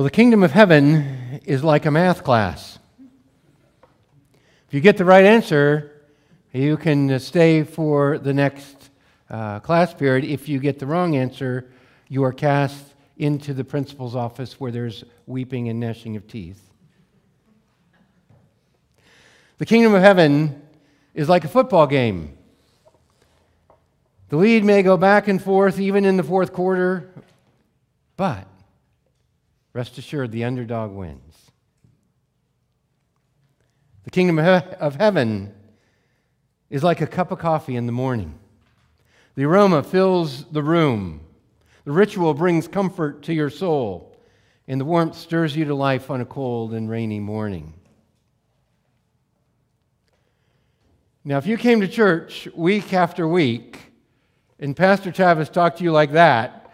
Well, the kingdom of heaven is like a math class. If you get the right answer, you can stay for the next uh, class period. If you get the wrong answer, you are cast into the principal's office where there's weeping and gnashing of teeth. The kingdom of heaven is like a football game. The lead may go back and forth even in the fourth quarter, but rest assured the underdog wins. The kingdom of heaven is like a cup of coffee in the morning. The aroma fills the room. The ritual brings comfort to your soul, and the warmth stirs you to life on a cold and rainy morning. Now, if you came to church week after week and Pastor Travis talked to you like that,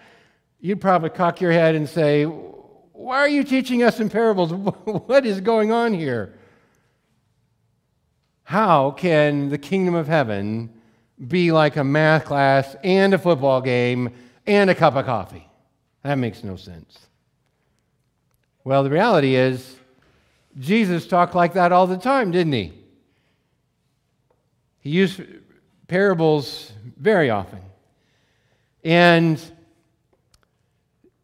you'd probably cock your head and say, Why are you teaching us in parables? what is going on here? How can the kingdom of heaven be like a math class and a football game and a cup of coffee? That makes no sense. Well, the reality is, Jesus talked like that all the time, didn't he? He used parables very often. And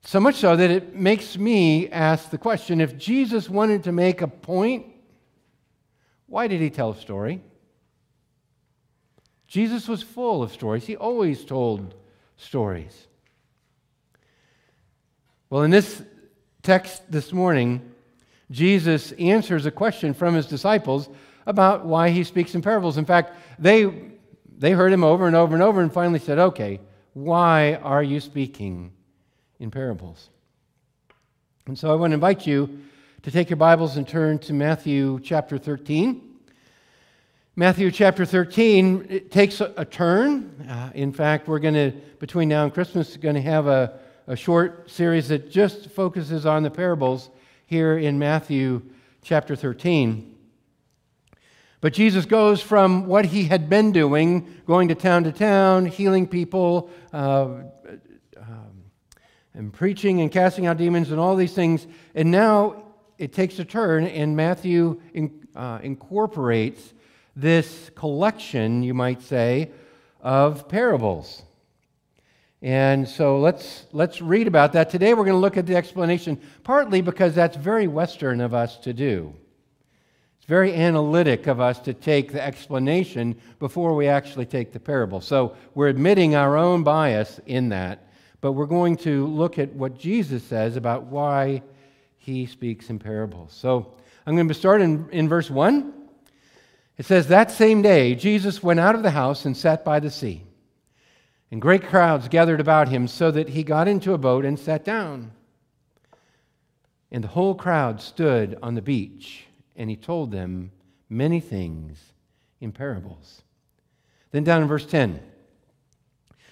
so much so that it makes me ask the question if Jesus wanted to make a point why did he tell a story? Jesus was full of stories. He always told stories. Well, in this text this morning, Jesus answers a question from his disciples about why he speaks in parables. In fact, they, they heard him over and over and over and finally said, Okay, why are you speaking in parables? And so I want to invite you to take your Bibles and turn to Matthew chapter 13. Matthew chapter 13 it takes a, a turn. Uh, in fact, we're going to, between now and Christmas, going to have a, a short series that just focuses on the parables here in Matthew chapter 13. But Jesus goes from what he had been doing, going to town to town, healing people, uh, um, and preaching and casting out demons and all these things, and now it takes a turn, and Matthew in, uh, incorporates this collection, you might say, of parables. And so let's, let's read about that. Today we're going to look at the explanation, partly because that's very Western of us to do. It's very analytic of us to take the explanation before we actually take the parable. So we're admitting our own bias in that, but we're going to look at what Jesus says about why he speaks in parables. So I'm going to start in, in verse 1. It says, That same day, Jesus went out of the house and sat by the sea. And great crowds gathered about him, so that he got into a boat and sat down. And the whole crowd stood on the beach, and he told them many things in parables. Then down in verse 10.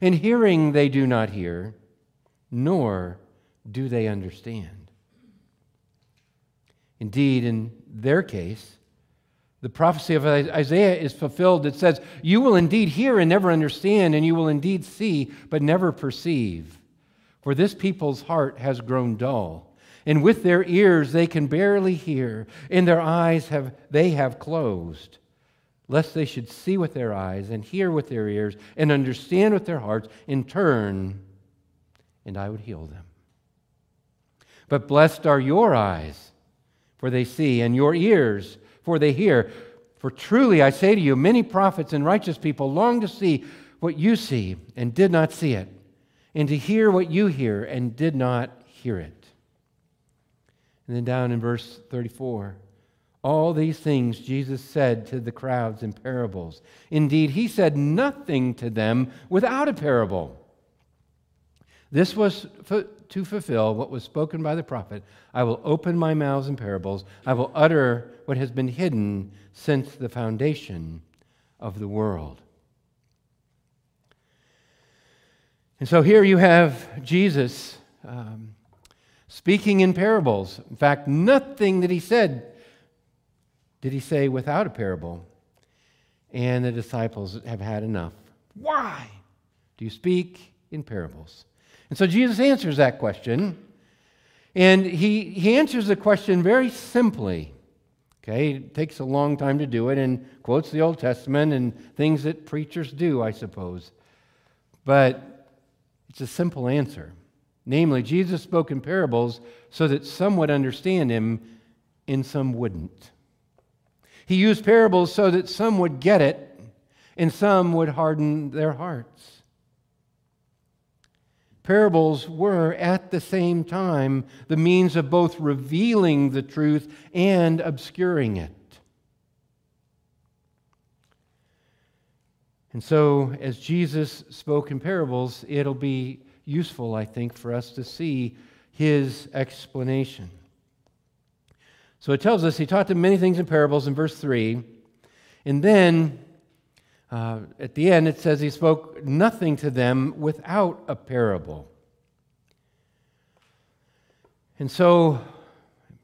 and hearing they do not hear, nor do they understand. Indeed, in their case, the prophecy of Isaiah is fulfilled. It says, You will indeed hear and never understand, and you will indeed see, but never perceive. For this people's heart has grown dull, and with their ears they can barely hear, and their eyes have they have closed, lest they should see with their eyes, and hear with their ears, and understand with their hearts, and turn, and I would heal them. But blessed are your eyes for they see, and your ears, for they hear. For truly I say to you, many prophets and righteous people long to see what you see and did not see it, and to hear what you hear and did not hear it. And then down in verse 34. All these things Jesus said to the crowds in parables. Indeed, he said nothing to them without a parable. This was to fulfill what was spoken by the prophet. I will open my mouths in parables. I will utter what has been hidden since the foundation of the world. And so here you have Jesus um, speaking in parables. In fact, nothing that he said did he say without a parable. And the disciples have had enough. Why do you speak in parables? And so Jesus answers that question. And he, he answers the question very simply. Okay, it takes a long time to do it and quotes the Old Testament and things that preachers do, I suppose. But it's a simple answer. Namely, Jesus spoke in parables so that some would understand him and some wouldn't. He used parables so that some would get it and some would harden their hearts. Parables were at the same time the means of both revealing the truth and obscuring it. And so, as Jesus spoke in parables, it'll be useful, I think, for us to see his explanation. So it tells us he taught them many things in parables in verse 3. And then uh, at the end, it says he spoke nothing to them without a parable. And so,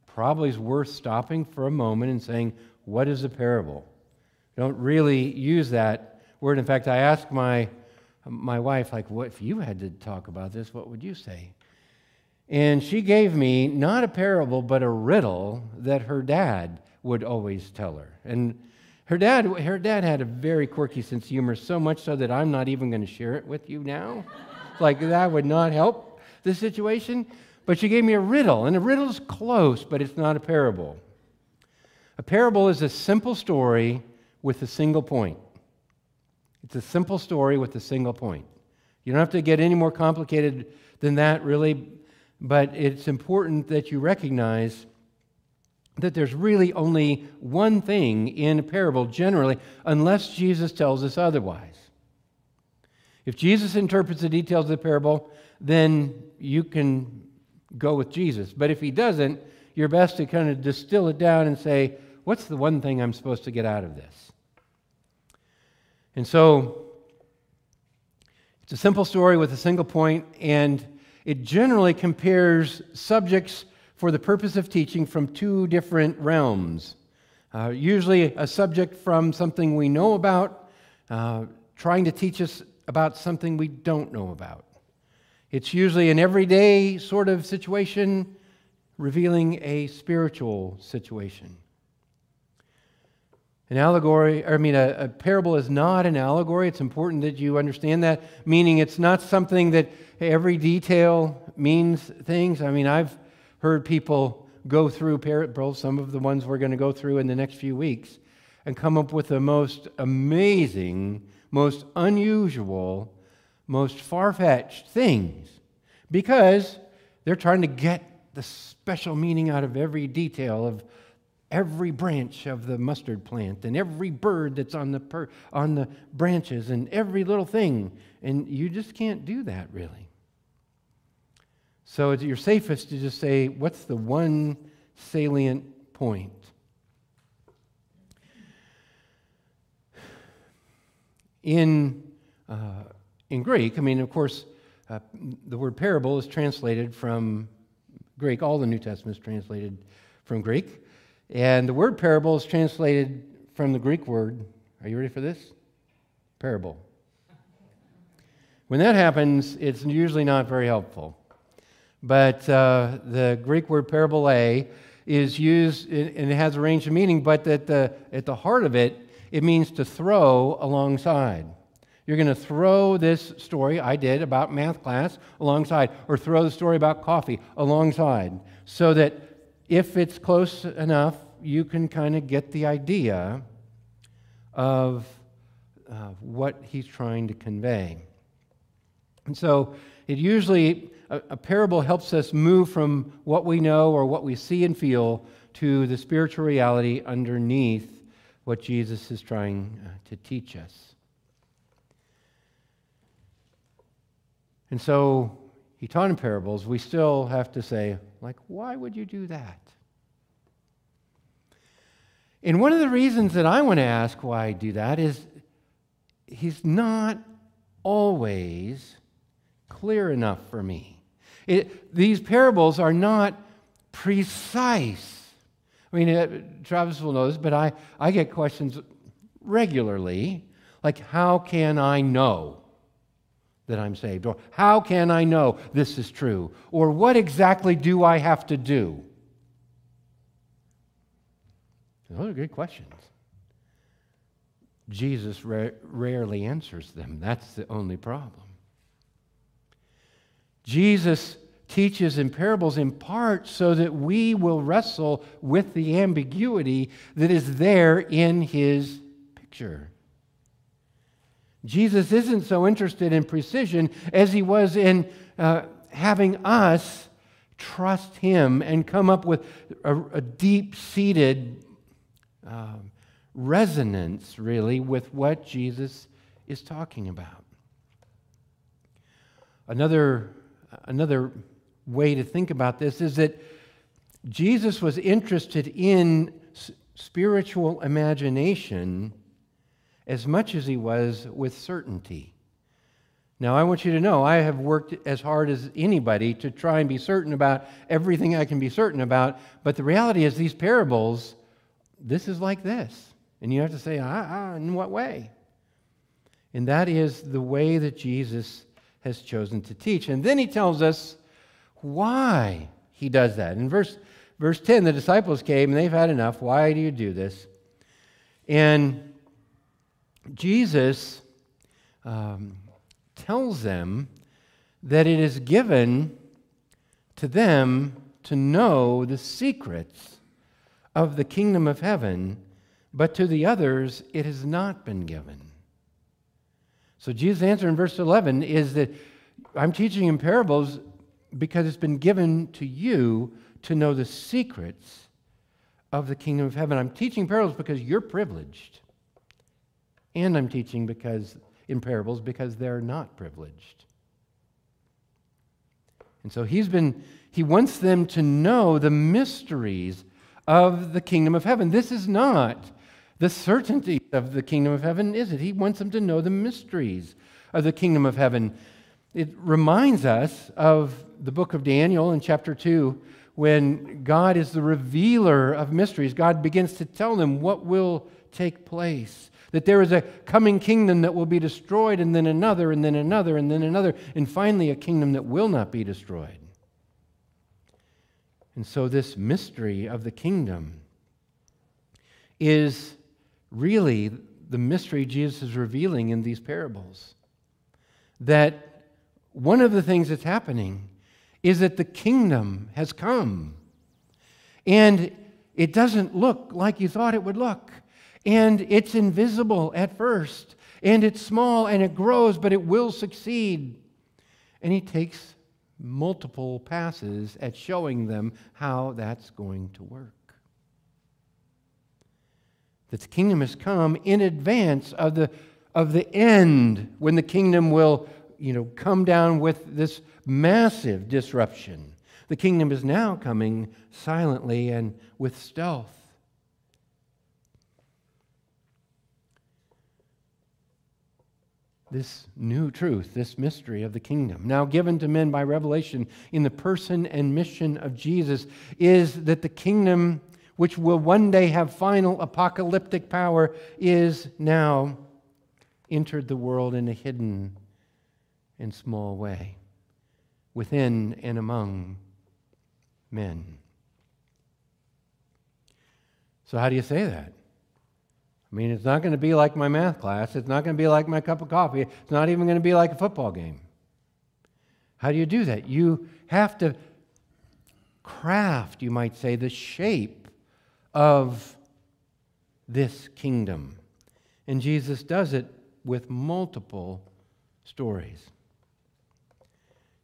probably is worth stopping for a moment and saying, What is a parable? don't really use that word. In fact, I asked my, my wife, like, what if you had to talk about this, what would you say? And she gave me not a parable, but a riddle that her dad would always tell her. And her dad, her dad had a very quirky sense of humor, so much so that I'm not even going to share it with you now. like, that would not help the situation. But she gave me a riddle, and a riddle is close, but it's not a parable. A parable is a simple story with a single point. It's a simple story with a single point. You don't have to get any more complicated than that, really, but it's important that you recognize that there's really only one thing in a parable generally, unless Jesus tells us otherwise. If Jesus interprets the details of the parable, then you can go with Jesus. But if he doesn't, you're best to kind of distill it down and say, what's the one thing I'm supposed to get out of this? And so it's a simple story with a single point, and it generally compares subjects for the purpose of teaching from two different realms. Uh, usually, a subject from something we know about, uh, trying to teach us about something we don't know about. It's usually an everyday sort of situation, revealing a spiritual situation. An allegory, I mean, a, a, parable is not an allegory. It's important that you understand that, meaning it's not something that every detail means things. I mean, I've heard people go through parables, some of the ones we're going to go through in the next few weeks, and come up with the most amazing, most unusual, most far fetched things because they're trying to get the special meaning out of every detail of every branch of the mustard plant and every bird that's on the, per, on the branches and every little thing. And you just can't do that, really. So you're safest to just say, what's the one salient point? In, uh, in Greek, I mean, of course, uh, the word parable is translated from Greek. All the New Testament is translated from Greek. And the word parable is translated from the Greek word. Are you ready for this? Parable. When that happens, it's usually not very helpful. But uh, the Greek word parabole is used and it has a range of meaning, but at the, at the heart of it, it means to throw alongside. You're going to throw this story I did about math class alongside, or throw the story about coffee alongside, so that if it's close enough, you can kind of get the idea of uh, what he's trying to convey. And so it usually a, a parable helps us move from what we know or what we see and feel to the spiritual reality underneath what Jesus is trying uh, to teach us. And so he taught in parables, we still have to say, like, why would you do that? And one of the reasons that I want to ask why I do that is he's not always clear enough for me. It, these parables are not precise. I mean, uh, Travis will know this, but I, I get questions regularly like, how can I know that I'm saved? Or how can I know this is true? Or what exactly do I have to do? Those are good questions. Jesus ra- rarely answers them. That's the only problem. Jesus teaches in parables in part so that we will wrestle with the ambiguity that is there in his picture. Jesus isn't so interested in precision as he was in uh, having us trust him and come up with a, a deep seated um, resonance, really, with what Jesus is talking about. Another, another way to think about this is that Jesus was interested in spiritual imagination as much as he was with certainty. Now, I want you to know I have worked as hard as anybody to try and be certain about everything I can be certain about, but the reality is, these parables this is like this. And you have to say, ah, ah, in what way? And that is the way that Jesus has chosen to teach. And then he tells us why he does that. In verse, verse 10, the disciples came and they've had enough. Why do you do this? And Jesus um, tells them that it is given to them to know the secrets of the kingdom of heaven, but to the others it has not been given. So Jesus' answer in verse 11 is that I'm teaching in parables because it's been given to you to know the secrets of the kingdom of heaven. I'm teaching parables because you're privileged. And I'm teaching because in parables because they're not privileged. And so he's been he wants them to know the mysteries of the kingdom of heaven. This is not the certainty of the kingdom of heaven, is it? He wants them to know the mysteries of the kingdom of heaven. It reminds us of the book of Daniel in chapter 2 when God is the revealer of mysteries. God begins to tell them what will take place. That there is a coming kingdom that will be destroyed, and then another, and then another, and then another, and finally a kingdom that will not be destroyed. And so, this mystery of the kingdom is really the mystery Jesus is revealing in these parables. That one of the things that's happening is that the kingdom has come. And it doesn't look like you thought it would look. And it's invisible at first. And it's small and it grows, but it will succeed. And he takes multiple passes at showing them how that's going to work. That the kingdom has come in advance of the, of the end when the kingdom will you know, come down with this massive disruption. The kingdom is now coming silently and with stealth. This new truth, this mystery of the kingdom, now given to men by revelation in the person and mission of Jesus, is that the kingdom, which will one day have final apocalyptic power, is now entered the world in a hidden and small way, within and among men. So, how do you say that? I mean, it's not going to be like my math class. It's not going to be like my cup of coffee. It's not even going to be like a football game. How do you do that? You have to craft, you might say, the shape of this kingdom. And Jesus does it with multiple stories.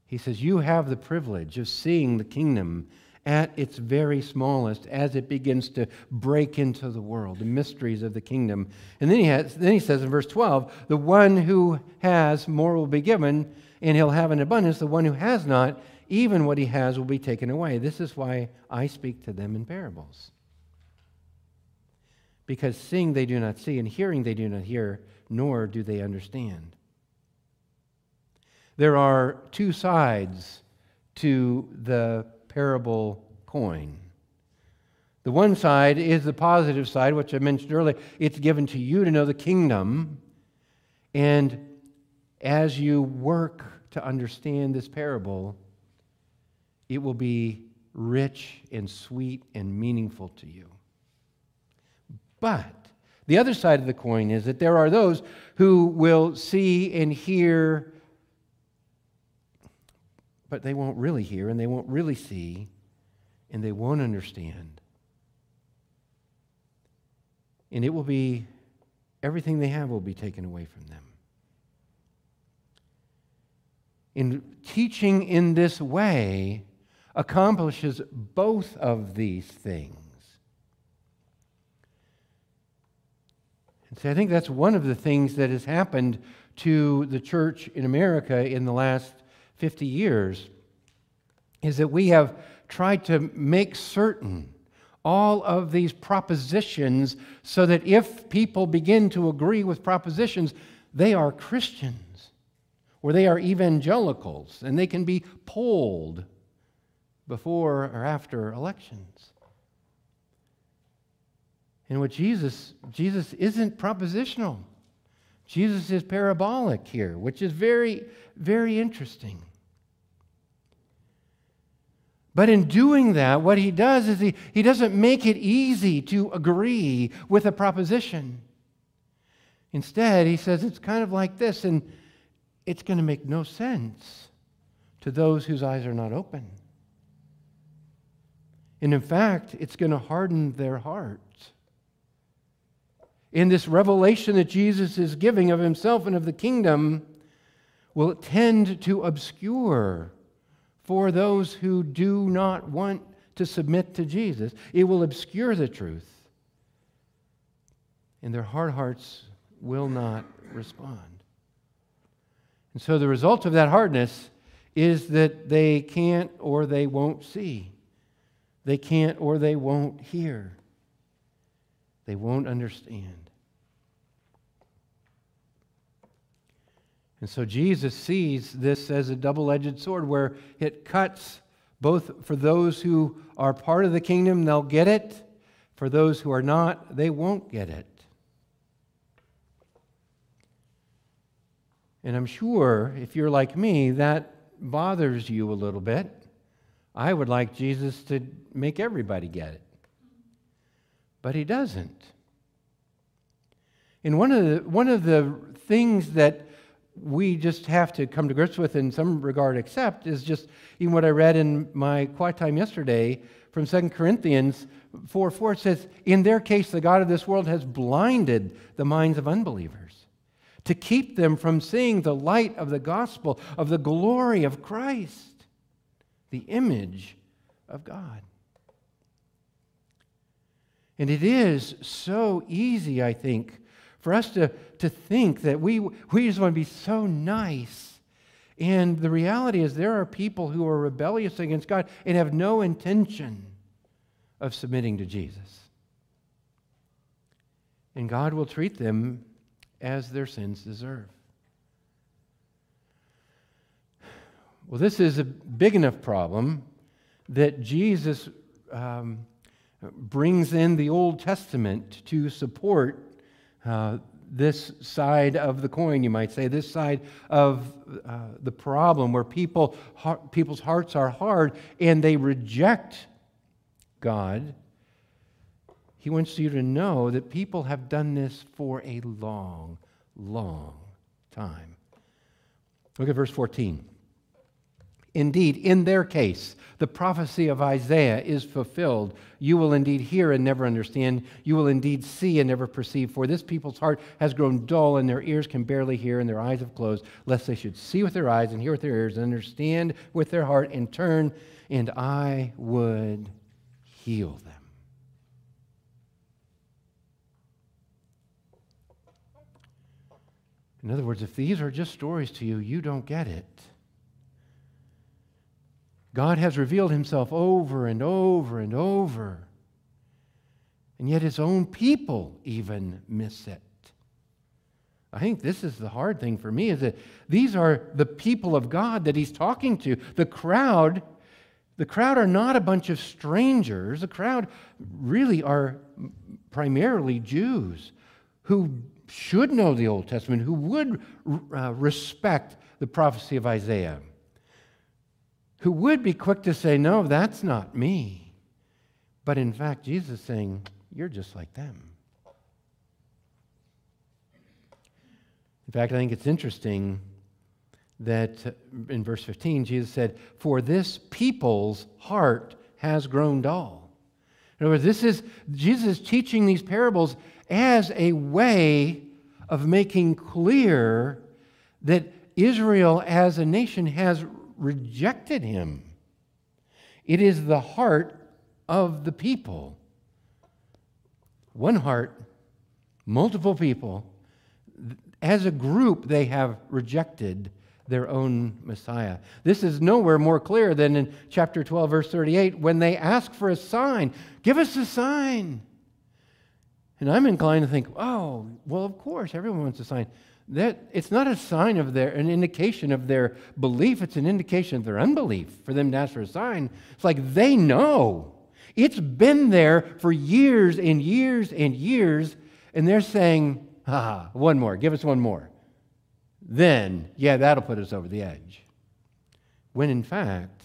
He says, You have the privilege of seeing the kingdom at its very smallest as it begins to break into the world, the mysteries of the kingdom. And then he, has, then he says in verse 12, the one who has more will be given, and he'll have an abundance. The one who has not, even what he has will be taken away. This is why I speak to them in parables. Because seeing they do not see, and hearing they do not hear, nor do they understand. There are two sides to the parable coin. The one side is the positive side, which I mentioned earlier. It's given to you to know the kingdom. And as you work to understand this parable, it will be rich and sweet and meaningful to you. But the other side of the coin is that there are those who will see and hear, but they won't really hear and they won't really see and they won't understand. And it will be, everything they have will be taken away from them. In teaching in this way accomplishes both of these things. And I think that's one of the things that has happened to the church in America in the last 50 years is that we have tried to make certain all of these propositions so that if people begin to agree with propositions, they are Christians or they are evangelicals and they can be polled before or after elections. And what Jesus, Jesus isn't propositional. Jesus is parabolic here, which is very, very interesting. But in doing that, what he does is he, he doesn't make it easy to agree with a proposition. Instead, he says it's kind of like this, and it's going to make no sense to those whose eyes are not open. And in fact, it's going to harden their hearts. In this revelation that Jesus is giving of himself and of the kingdom, will tend to obscure for those who do not want to submit to Jesus. It will obscure the truth, and their hard hearts will not respond. And so the result of that hardness is that they can't or they won't see. They can't or they won't hear. They won't understand. And so Jesus sees this as a double edged sword where it cuts both for those who are part of the kingdom, they'll get it. For those who are not, they won't get it. And I'm sure if you're like me, that bothers you a little bit. I would like Jesus to make everybody get it. But he doesn't. And one of the, one of the things that we just have to come to grips with in some regard accept is just even what I read in my quiet time yesterday from 2 Corinthians 4 4 says, In their case, the God of this world has blinded the minds of unbelievers to keep them from seeing the light of the gospel, of the glory of Christ, the image of God. And it is so easy, I think, for us to, to think that we, we just want to be so nice. And the reality is, there are people who are rebellious against God and have no intention of submitting to Jesus. And God will treat them as their sins deserve. Well, this is a big enough problem that Jesus um, brings in the Old Testament to support uh, this side of the coin, you might say, this side of uh, the problem where people, people's hearts are hard and they reject God. He wants you to know that people have done this for a long, long time. Look at verse 14. Indeed, in their case, the prophecy of Isaiah is fulfilled. You will indeed hear and never understand. You will indeed see and never perceive. For this people's heart has grown dull, and their ears can barely hear, and their eyes have closed, lest they should see with their eyes and hear with their ears and understand with their heart and turn, and I would heal them. In other words, if these are just stories to you, you don't get it. God has revealed himself over and over and over. And yet his own people even miss it. I think this is the hard thing for me is that these are the people of God that he's talking to. The crowd, the crowd are not a bunch of strangers. The crowd really are primarily Jews who should know the Old Testament, who would uh, respect the prophecy of Isaiah, who would be quick to say, No, that's not me. But in fact, Jesus is saying, You're just like them. In fact, I think it's interesting that uh, in verse 15, Jesus said, For this people's heart has grown dull. In other words, this is Jesus teaching these parables as a way of making clear that Israel as a nation has rejected him. It is the heart of the people. One heart, multiple people. As a group, they have rejected their own Messiah. This is nowhere more clear than in chapter 12, verse 38, when they ask for a sign. Give us a sign. And I'm inclined to think, oh, well, of course, everyone wants a sign. That, it's not a sign of their, an indication of their belief, it's an indication of their unbelief for them to ask for a sign. It's like they know. It's been there for years and years and years, and they're saying, ah, one more, give us one more. Then, yeah, that'll put us over the edge. When in fact,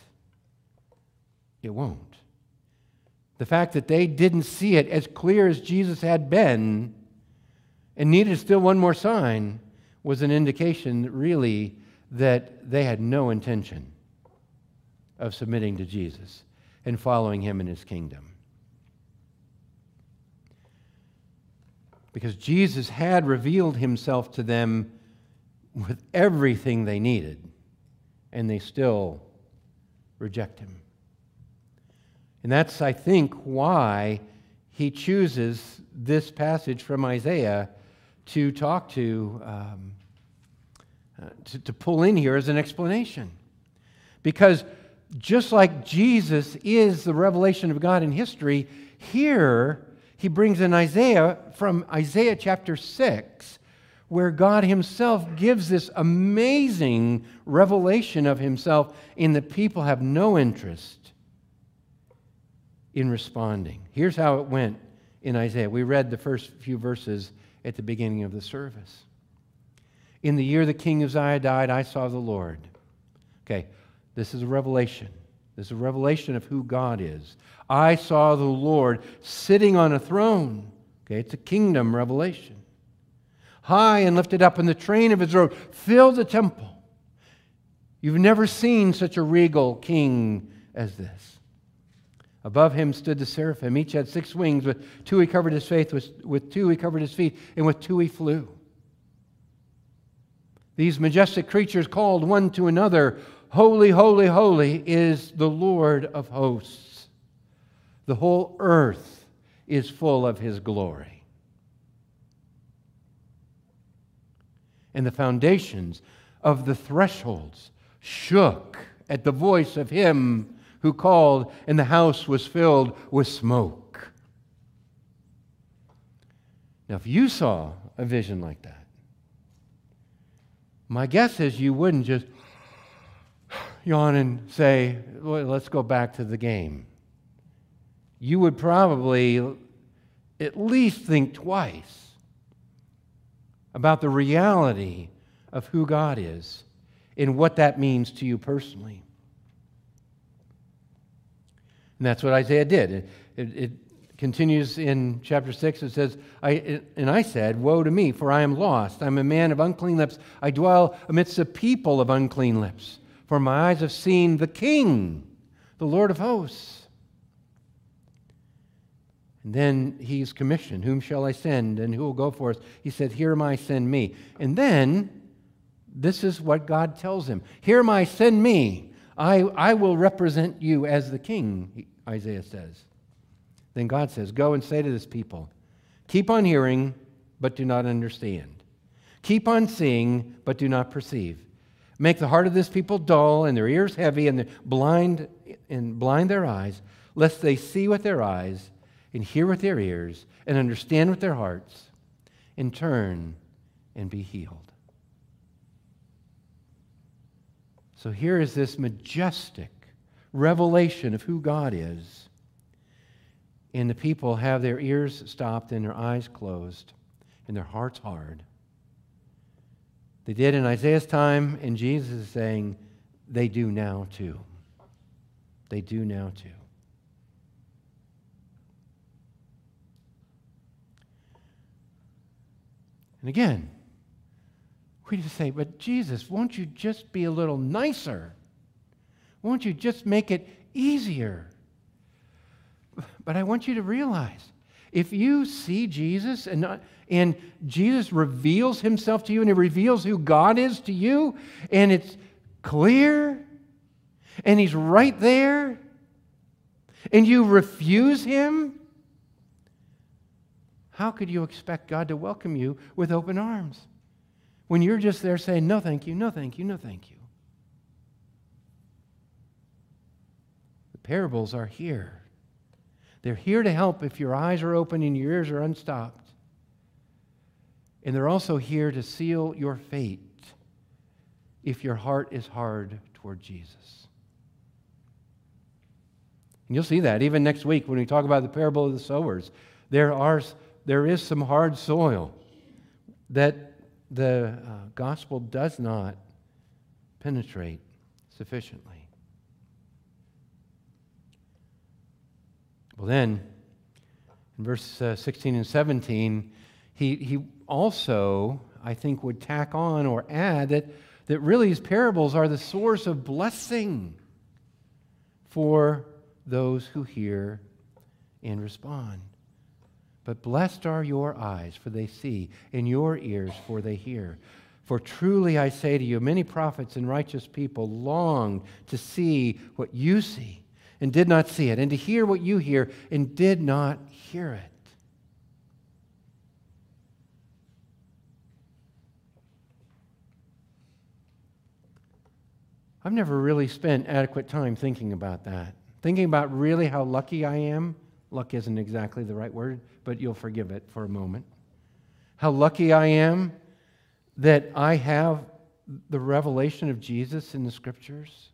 it won't. The fact that they didn't see it as clear as Jesus had been and needed still one more sign was an indication, really, that they had no intention of submitting to Jesus and following him in his kingdom. Because Jesus had revealed himself to them with everything they needed, and they still reject him. And that's, I think, why he chooses this passage from Isaiah to talk to, um, uh, to, to pull in here as an explanation. Because just like Jesus is the revelation of God in history, here he brings in Isaiah from Isaiah chapter 6, where God himself gives this amazing revelation of himself, and the people have no interest in responding. Here's how it went in Isaiah. We read the first few verses at the beginning of the service. In the year the king Uzziah died, I saw the Lord. Okay, this is a revelation. This is a revelation of who God is. I saw the Lord sitting on a throne. Okay, it's a kingdom revelation. High and lifted up, and the train of his robe filled the temple. You've never seen such a regal king as this. Above him stood the seraphim. Each had six wings. With two he covered his face, with, two he covered his feet, and with two he flew. These majestic creatures called one to another, Holy, holy, holy is the Lord of hosts. The whole earth is full of his glory. And the foundations of the thresholds shook at the voice of him who called, and the house was filled with smoke. Now, if you saw a vision like that, my guess is you wouldn't just yawn and say, well, let's go back to the game. You would probably at least think twice about the reality of who God is and what that means to you personally. And that's what Isaiah did. It, it, it continues in chapter 6. It says, I, And I said, Woe to me, for I am lost. I'm a man of unclean lips. I dwell amidst a people of unclean lips. For my eyes have seen the King, the Lord of hosts. And then he's commissioned. Whom shall I send, and who will go for us? He said, Here am I, send me. And then this is what God tells him Here am I, send me. I, I will represent you as the king, Isaiah says. Then God says, Go and say to this people, Keep on hearing, but do not understand. Keep on seeing, but do not perceive. Make the heart of this people dull and their ears heavy and blind and blind their eyes, lest they see with their eyes and hear with their ears and understand with their hearts and turn and be healed. So here is this majestic revelation of who God is. And the people have their ears stopped and their eyes closed and their hearts hard. They did in Isaiah's time, and Jesus is saying they do now too. They do now too. And again, we just say, but Jesus, won't you just be a little nicer? Won't you just make it easier? But I want you to realize if you see Jesus and, not, and Jesus reveals himself to you and he reveals who God is to you, and it's clear, and he's right there, and you refuse him, how could you expect God to welcome you with open arms when you're just there saying, No, thank you, no, thank you, no, thank you? The parables are here they're here to help if your eyes are open and your ears are unstopped. And they're also here to seal your fate if your heart is hard toward Jesus. And you'll see that even next week when we talk about the parable of the sowers. There, are, there is some hard soil that the uh, gospel does not penetrate sufficiently. Well, then, in verse uh, 16 and 17, he, he also, I think, would tack on or add that, that really his parables are the source of blessing for those who hear and respond. But blessed are your eyes, for they see, and your ears, for they hear. For truly I say to you, many prophets and righteous people long to see what you see and did not see it, and to hear what you hear and did not hear it. I've never really spent adequate time thinking about that. Thinking about really how lucky I am. Luck isn't exactly the right word, but you'll forgive it for a moment. How lucky I am that I have the revelation of Jesus in the scriptures.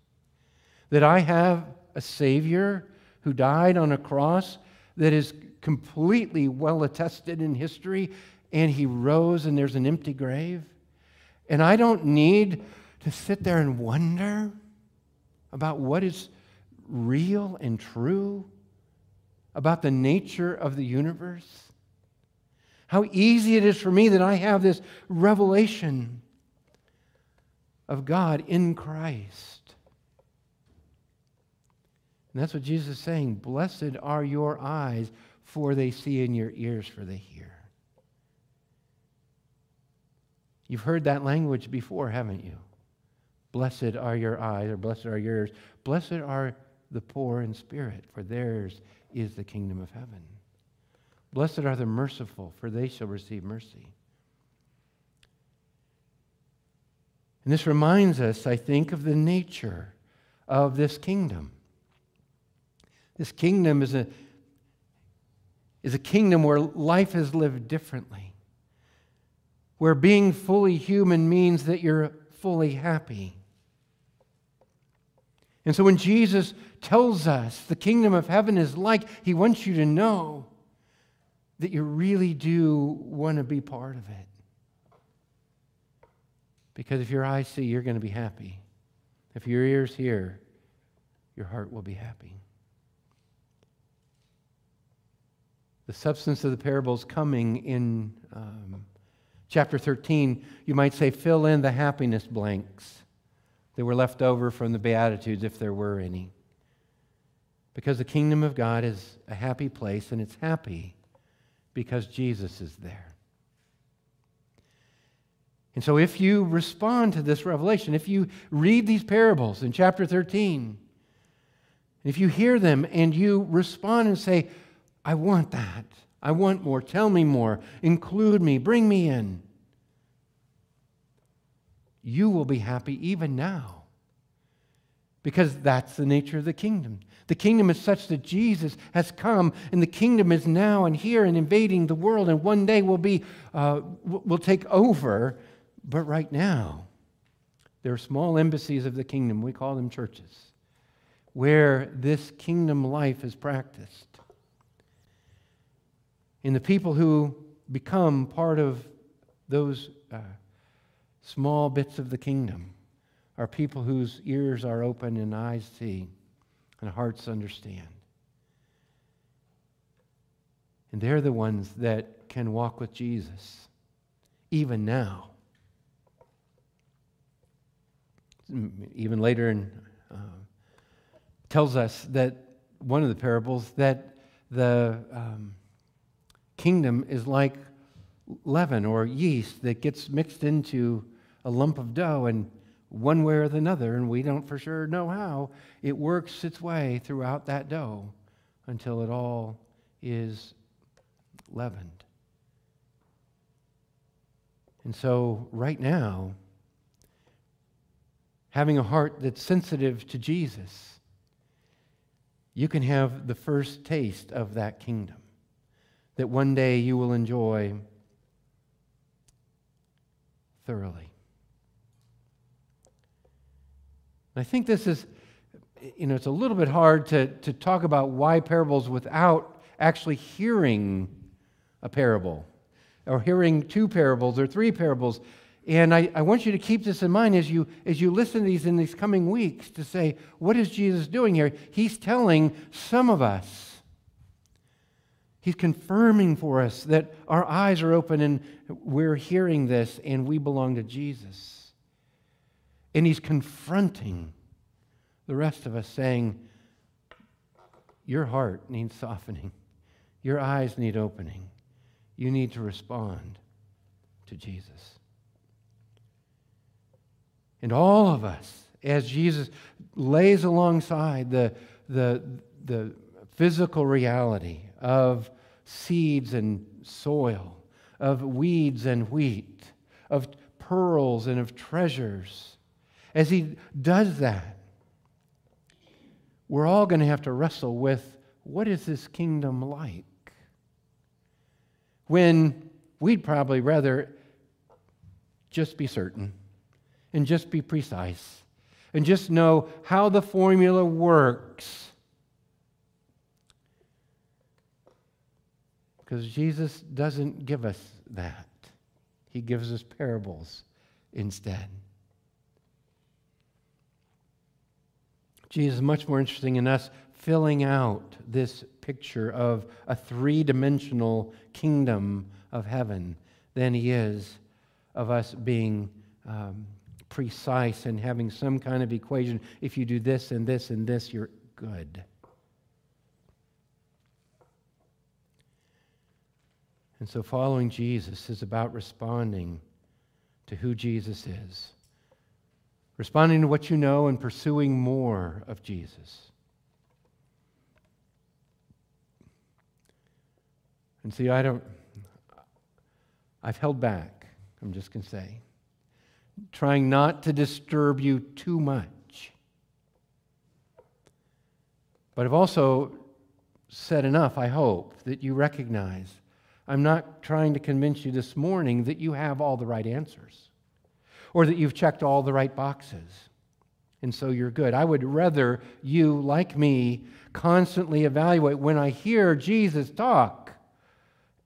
That I have a Savior who died on a cross that is completely well attested in history, and he rose and there's an empty grave. And I don't need to sit there and wonder about what is real and true about the nature of the universe. How easy it is for me that I have this revelation of God in Christ. And that's what Jesus is saying. Blessed are your eyes, for they see, and your ears, for they hear. You've heard that language before, haven't you? Blessed are your eyes, or blessed are your ears. Blessed are the poor in spirit, for theirs is the kingdom of heaven. Blessed are the merciful, for they shall receive mercy. And this reminds us, I think, of the nature of this kingdom. This kingdom is a, is a kingdom where life is lived differently, where being fully human means that you're fully happy. And so when Jesus tells us the kingdom of heaven is like, he wants you to know that you really do want to be part of it. Because if your eyes see, you're going to be happy. If your ears hear, your heart will be happy. The substance of the parables coming in um, chapter 13, you might say, fill in the happiness blanks that were left over from the Beatitudes, if there were any. Because the kingdom of God is a happy place, and it's happy because Jesus is there. And so, if you respond to this revelation, if you read these parables in chapter 13, if you hear them and you respond and say, I want that. I want more. Tell me more. Include me. Bring me in. you will be happy even now. Because that's the nature of the kingdom. The kingdom is such that Jesus has come, and the kingdom is now and here and invading the world, and one day will be uh, will take over. But right now, there are small embassies of the kingdom. We call them churches, where this kingdom life is practiced. And the people who become part of those uh, small bits of the kingdom are people whose ears are open and eyes see and hearts understand. And they're the ones that can walk with Jesus, even now. Even later, in, uh, tells us that one of the parables that the um, kingdom is like leaven or yeast that gets mixed into a lump of dough and one way or another, and we don't for sure know how, it works its way throughout that dough until it all is leavened. And so, right now, having a heart that's sensitive to Jesus, you can have the first taste of that kingdom that one day you will enjoy thoroughly. I think this is, you know, it's a little bit hard to, to talk about why parables without actually hearing a parable or hearing two parables or three parables. And I, I want you to keep this in mind as you, as you listen to these in these coming weeks to say, what is Jesus doing here? He's telling some of us He's confirming for us that our eyes are open and we're hearing this and we belong to Jesus. And He's confronting the rest of us, saying, Your heart needs softening, your eyes need opening. You need to respond to Jesus. And all of us, as Jesus lays alongside the, the, the physical reality of seeds and soil, of weeds and wheat, of pearls and of treasures. As he does that, we're all going to have to wrestle with what is this kingdom like? When we'd probably rather just be certain and just be precise and just know how the formula works Because Jesus doesn't give us that, He gives us parables instead. Jesus is much more interesting in us filling out this picture of a three dimensional kingdom of heaven than he is of us being um, precise and having some kind of equation. If you do this and this and this, you're good. And so following Jesus is about responding to who Jesus is, responding to what you know and pursuing more of Jesus. And see, I don't, I've held back, I'm just going to say, trying not to disturb you too much. But I've also said enough, I hope, that you recognize I'm not trying to convince you this morning that you have all the right answers or that you've checked all the right boxes and so you're good. I would rather you, like me, constantly evaluate when I hear Jesus talk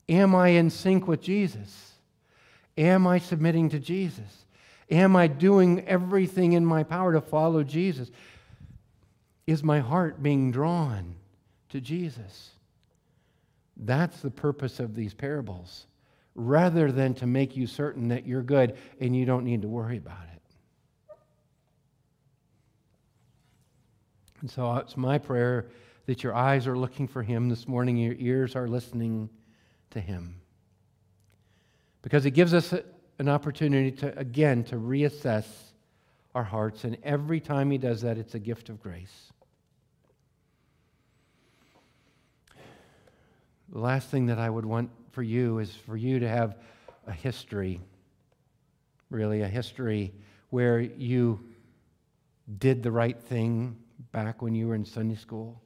am I in sync with Jesus? Am I submitting to Jesus? Am I doing everything in my power to follow Jesus? Is my heart being drawn to Jesus? That's the purpose of these parables, rather than to make you certain that you're good and you don't need to worry about it. And so it's my prayer that your eyes are looking for Him this morning, your ears are listening to Him. Because it gives us an opportunity to, again, to reassess our hearts. And every time He does that, it's a gift of grace. The last thing that I would want for you is for you to have a history, really, a history where you did the right thing back when you were in Sunday school?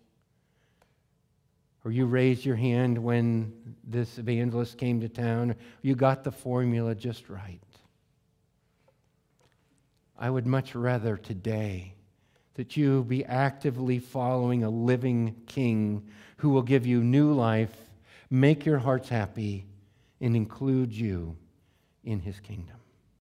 Or you raised your hand when this evangelist came to town? You got the formula just right. I would much rather today that you be actively following a living king who will give you new life, make your hearts happy, and include you in his kingdom.